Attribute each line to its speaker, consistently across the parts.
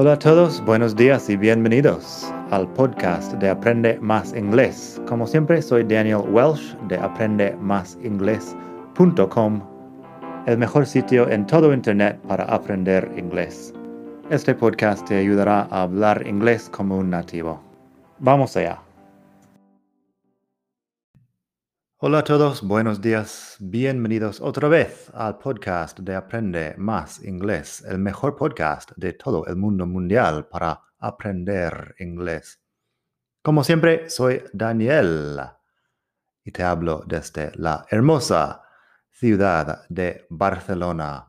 Speaker 1: Hola a todos, buenos días y bienvenidos al podcast de Aprende Más Inglés. Como siempre, soy Daniel Welsh de aprendemásinglés.com, el mejor sitio en todo Internet para aprender inglés. Este podcast te ayudará a hablar inglés como un nativo. Vamos allá. Hola a todos, buenos días, bienvenidos otra vez al podcast de Aprende Más Inglés, el mejor podcast de todo el mundo mundial para aprender inglés. Como siempre, soy Daniel y te hablo desde la hermosa ciudad de Barcelona.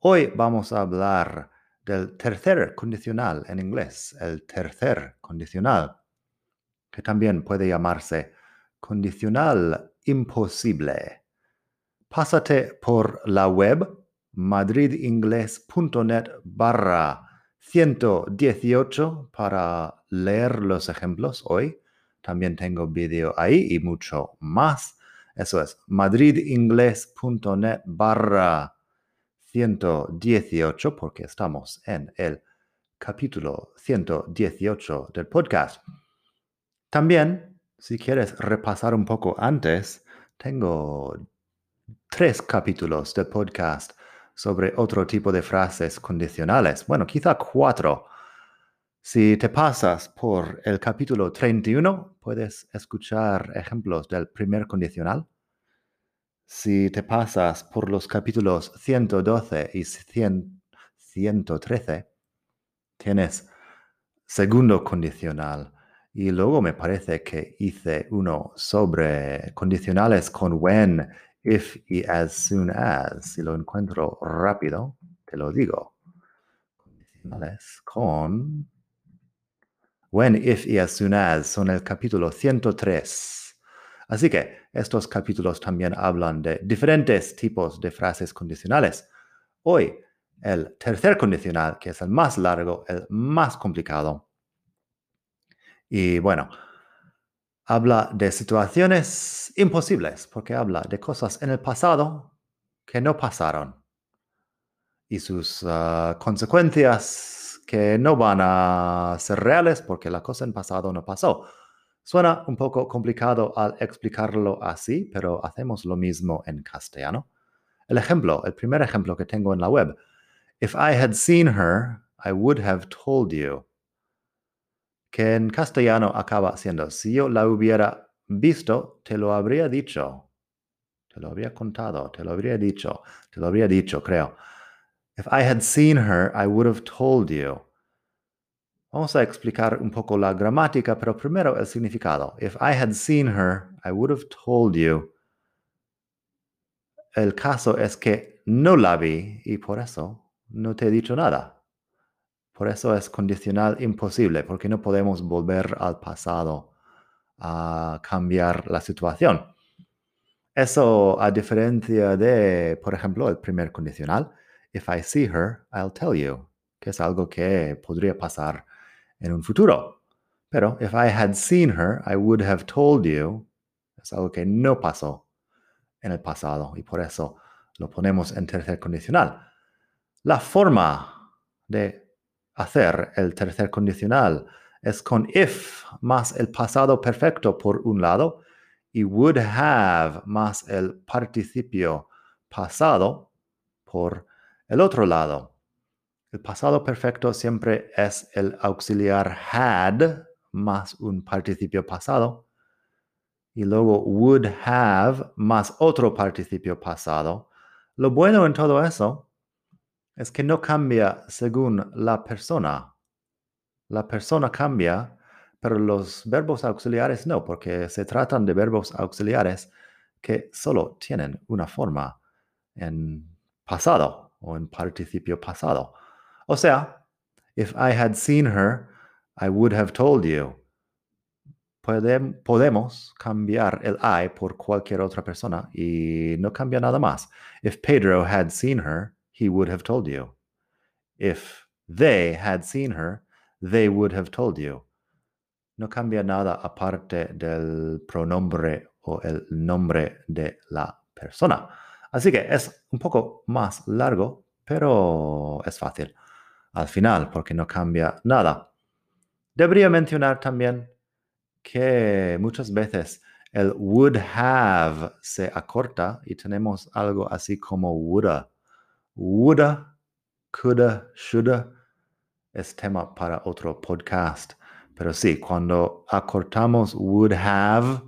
Speaker 1: Hoy vamos a hablar del tercer condicional en inglés, el tercer condicional, que también puede llamarse condicional imposible. Pásate por la web madridingles.net barra 118 para leer los ejemplos hoy. También tengo vídeo ahí y mucho más. Eso es madridingles.net barra 118 porque estamos en el capítulo 118 del podcast. También si quieres repasar un poco antes, tengo tres capítulos de podcast sobre otro tipo de frases condicionales. Bueno, quizá cuatro. Si te pasas por el capítulo 31, puedes escuchar ejemplos del primer condicional. Si te pasas por los capítulos 112 y 113, tienes segundo condicional y luego me parece que hice uno sobre condicionales con when, if y as soon as. Si lo encuentro rápido, te lo digo. Condicionales con when, if y as soon as son el capítulo 103. Así que estos capítulos también hablan de diferentes tipos de frases condicionales. Hoy, el tercer condicional, que es el más largo, el más complicado, y bueno, habla de situaciones imposibles, porque habla de cosas en el pasado que no pasaron y sus ah, consecuencias que no van a ser reales porque la cosa en pasado no pasó. Suena un poco complicado al explicarlo así, pero hacemos lo mismo en castellano. El ejemplo, el primer ejemplo que tengo en la web. If I had seen her, I would have told you que en castellano acaba siendo, si yo la hubiera visto, te lo habría dicho. Te lo habría contado, te lo habría dicho, te lo habría dicho, creo. If I had seen her, I would have told you. Vamos a explicar un poco la gramática, pero primero el significado. If I had seen her, I would have told you. El caso es que no la vi y por eso no te he dicho nada. Por eso es condicional imposible, porque no podemos volver al pasado a cambiar la situación. Eso a diferencia de, por ejemplo, el primer condicional, if I see her, I'll tell you, que es algo que podría pasar en un futuro. Pero if I had seen her, I would have told you, es algo que no pasó en el pasado y por eso lo ponemos en tercer condicional. La forma de hacer el tercer condicional es con if más el pasado perfecto por un lado y would have más el participio pasado por el otro lado. El pasado perfecto siempre es el auxiliar had más un participio pasado y luego would have más otro participio pasado. Lo bueno en todo eso es que no cambia según la persona. La persona cambia, pero los verbos auxiliares no, porque se tratan de verbos auxiliares que solo tienen una forma en pasado o en participio pasado. O sea, if I had seen her, I would have told you. podemos cambiar el I por cualquier otra persona y no cambia nada más. If Pedro had seen her, he would have told you. If they had seen her, they would have told you. No cambia nada aparte del pronombre o el nombre de la persona. Así que es un poco más largo, pero es fácil. al final porque no cambia nada. Debería mencionar también que muchas veces el would have se acorta y tenemos algo así como woulda. Woulda, coulda, shoulda es tema para otro podcast. Pero sí, cuando acortamos would have,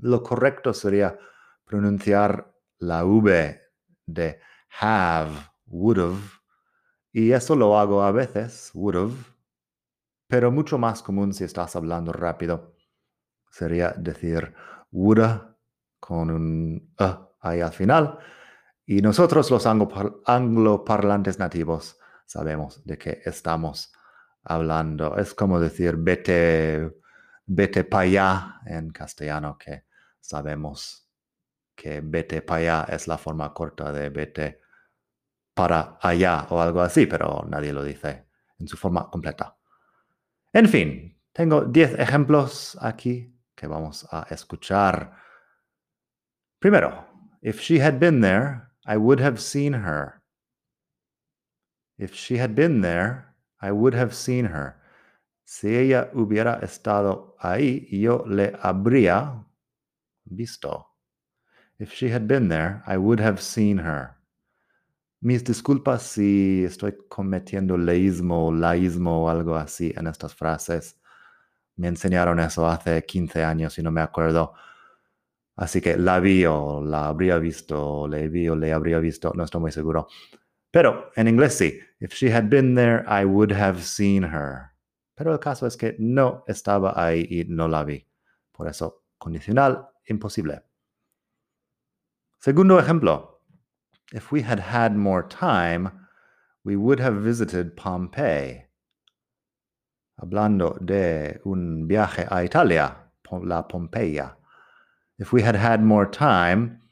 Speaker 1: lo correcto sería pronunciar la V de have, would have. Y eso lo hago a veces, would have. Pero mucho más común si estás hablando rápido sería decir woulda con un e ahí al final. Y nosotros los angloparlantes nativos sabemos de qué estamos hablando. Es como decir vete, vete para allá en castellano, que sabemos que vete para allá es la forma corta de vete para allá o algo así, pero nadie lo dice en su forma completa. En fin, tengo 10 ejemplos aquí que vamos a escuchar. Primero, if she had been there, I would have seen her. If she had been there, I would have seen her. Si ella hubiera estado ahí, yo le habría visto. If she had been there, I would have seen her. Mis disculpas si estoy cometiendo leísmo, laísmo o algo así en estas frases. Me enseñaron eso hace 15 años y no me acuerdo. Así que la vi o la habría visto, le vi o le habría visto, no estoy muy seguro. Pero en inglés sí. If she had been there, I would have seen her. Pero el caso es que no estaba ahí y no la vi. Por eso, condicional, imposible. Segundo ejemplo. If we had had more time, we would have visited Pompeii hablando de un viaje a Italia, la Pompeya. If we had had more time,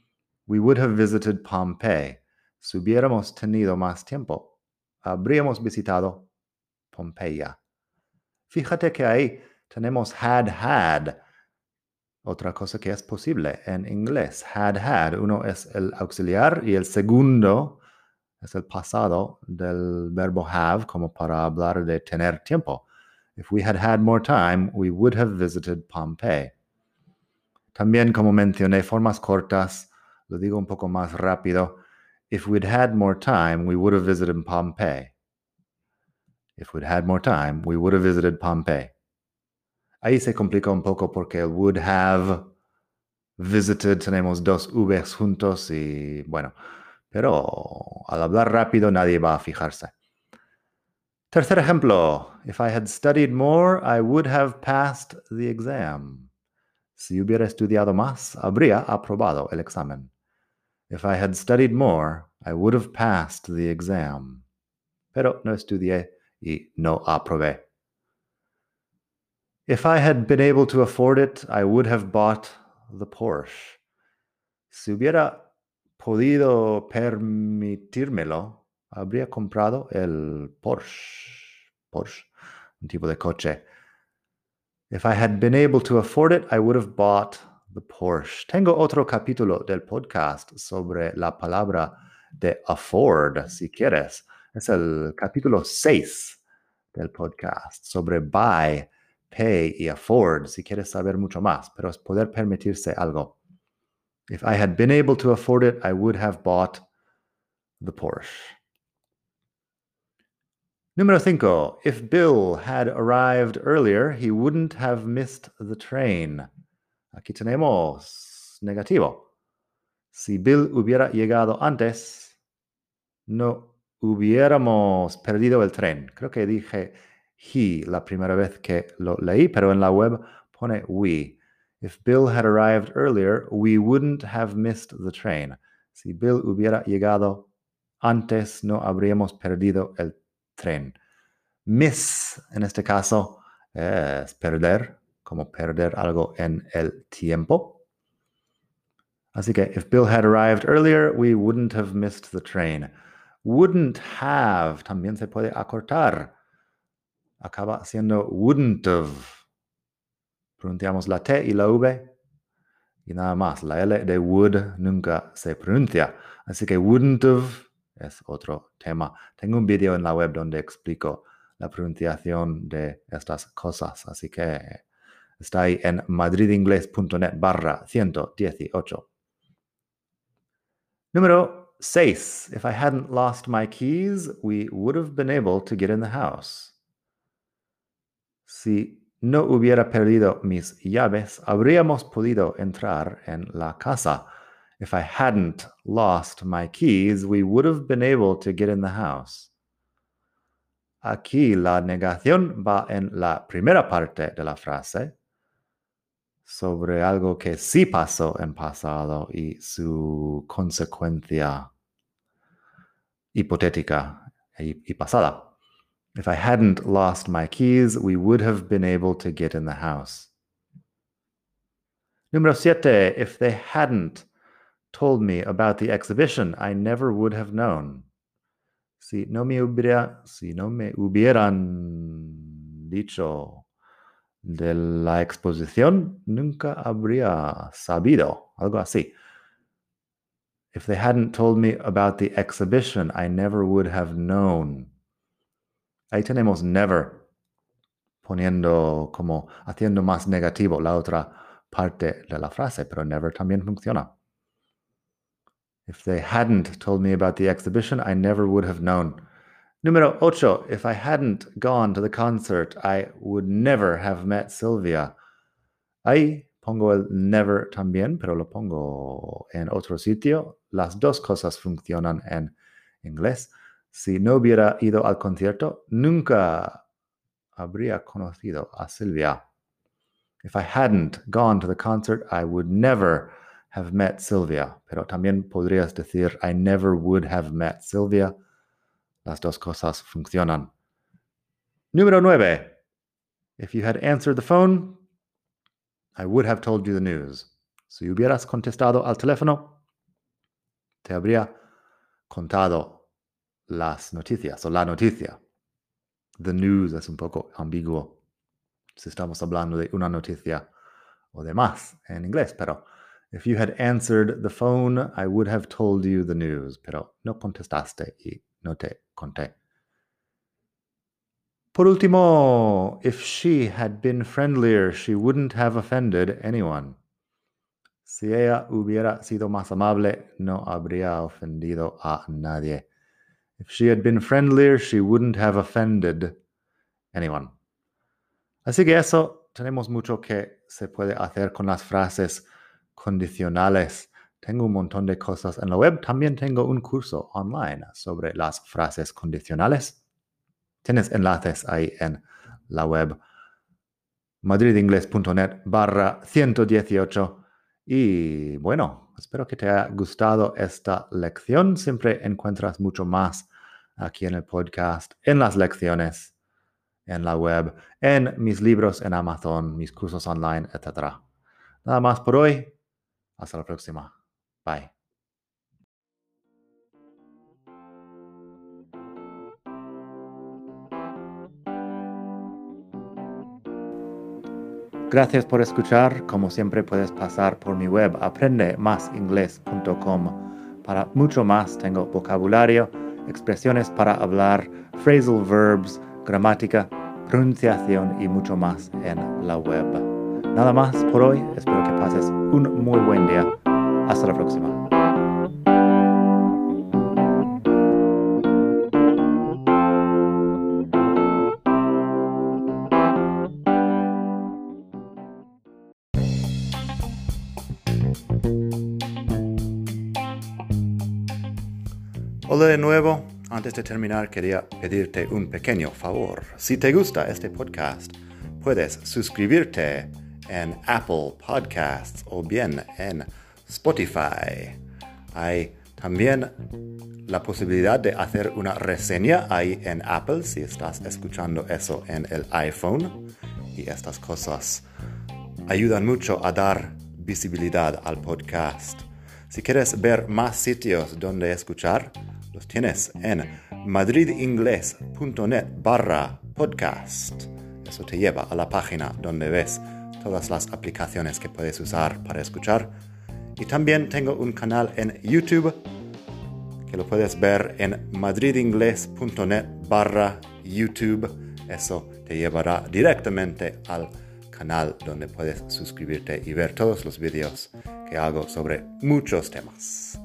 Speaker 1: we would have visited Pompeii. Si hubiéramos tenido más tiempo, habríamos visitado Pompeya. Fíjate que ahí tenemos had had. Otra cosa que es posible en inglés, had had. Uno es el auxiliar y el segundo es el pasado del verbo have como para hablar de tener tiempo. If we had had more time, we would have visited Pompeii. También, como mencioné, formas cortas, lo digo un poco más rápido. If we'd had more time, we would have visited Pompeii. If we'd had more time, we would have visited Pompeii. Ahí se complica un poco porque el would have visited tenemos dos Vs juntos y bueno, pero al hablar rápido nadie va a fijarse. Tercer ejemplo. If I had studied more, I would have passed the exam. Si hubiera estudiado más, habría aprobado el examen. If I had studied more, I would have passed the exam. Pero no estudié y no aprobé. If I had been able to afford it, I would have bought the Porsche. Si hubiera podido permitírmelo, habría comprado el Porsche. Porsche, un tipo de coche. If I had been able to afford it, I would have bought the Porsche. Tengo otro capítulo del podcast sobre la palabra de afford, si quieres. Es el capítulo 6 del podcast sobre buy, pay y afford, si quieres saber mucho más, pero es poder permitirse algo. If I had been able to afford it, I would have bought the Porsche. Número 5. If Bill had arrived earlier, he wouldn't have missed the train. Aquí tenemos negativo. Si Bill hubiera llegado antes, no hubiéramos perdido el tren. Creo que dije he la primera vez que lo leí, pero en la web pone we. If Bill had arrived earlier, we wouldn't have missed the train. Si Bill hubiera llegado antes, no habríamos perdido el tren tren. Miss, en este caso, es perder, como perder algo en el tiempo. Así que, if Bill had arrived earlier, we wouldn't have missed the train. Wouldn't have también se puede acortar. Acaba siendo wouldn't have. Pronunciamos la T y la V y nada más. La L de would nunca se pronuncia. Así que wouldn't have es otro tema. Tengo un video en la web donde explico la pronunciación de estas cosas, así que está ahí en madridingles.net barra 118. Número 6. If I hadn't lost my keys, we would have been able to get in the house. Si no hubiera perdido mis llaves, habríamos podido entrar en la casa. If I hadn't lost my keys, we would have been able to get in the house. Aquí la negación va en la primera parte de la frase sobre algo que sí pasó en pasado y su consecuencia hipotética y, y pasada. If I hadn't lost my keys, we would have been able to get in the house. Número siete, if they hadn't told me about the exhibition, I never would have known. Si no me hubieran dicho de la exposición, nunca habría sabido, algo así. If they hadn't told me about the exhibition, I never would have known. Ahí tenemos never poniendo como haciendo más negativo la otra parte de la frase, pero never también funciona. If they hadn't told me about the exhibition, I never would have known. Número ocho. If I hadn't gone to the concert, I would never have met Sylvia. Ahí pongo el never también, pero lo pongo en otro sitio. Las dos cosas funcionan en inglés. Si no hubiera ido al concierto, nunca habría conocido a Silvia. If I hadn't gone to the concert, I would never have met Sylvia. Pero también podrías decir, I never would have met Sylvia. Las dos cosas funcionan. Número nueve. If you had answered the phone, I would have told you the news. Si hubieras contestado al teléfono, te habría contado las noticias o la noticia. The news es un poco ambiguo si estamos hablando de una noticia o de más en inglés, pero if you had answered the phone, I would have told you the news, pero no contestaste y no te conté. Por último, if she had been friendlier, she wouldn't have offended anyone. Si ella hubiera sido más amable, no habría ofendido a nadie. If she had been friendlier, she wouldn't have offended anyone. Así que eso, tenemos mucho que se puede hacer con las frases condicionales. Tengo un montón de cosas en la web. También tengo un curso online sobre las frases condicionales. Tienes enlaces ahí en la web madridingles.net barra 118. Y bueno, Espero que te haya gustado esta lección. Siempre encuentras mucho más aquí en el podcast, en las lecciones, en la web, en mis libros en Amazon, mis cursos online, etc. Nada más por hoy. Hasta la próxima. Bye. Gracias por escuchar. Como siempre puedes pasar por mi web aprendemasingles.com. Para mucho más tengo vocabulario, expresiones para hablar, phrasal verbs, gramática, pronunciación y mucho más en la web. Nada más por hoy. Espero que pases un muy buen día. Hasta la próxima. Hola de nuevo. Antes de terminar, quería pedirte un pequeño favor. Si te gusta este podcast, puedes suscribirte en Apple Podcasts o bien en Spotify. Hay también la posibilidad de hacer una reseña ahí en Apple si estás escuchando eso en el iPhone. Y estas cosas ayudan mucho a dar visibilidad al podcast. Si quieres ver más sitios donde escuchar, los tienes en madridingles.net barra podcast. Eso te lleva a la página donde ves todas las aplicaciones que puedes usar para escuchar. Y también tengo un canal en YouTube que lo puedes ver en madridingles.net barra YouTube. Eso te llevará directamente al canal donde puedes suscribirte y ver todos los vídeos que hago sobre muchos temas.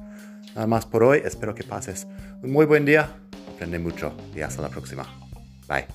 Speaker 1: Nada más por hoy, espero que pases un muy buen día, aprende mucho y hasta la próxima. Bye.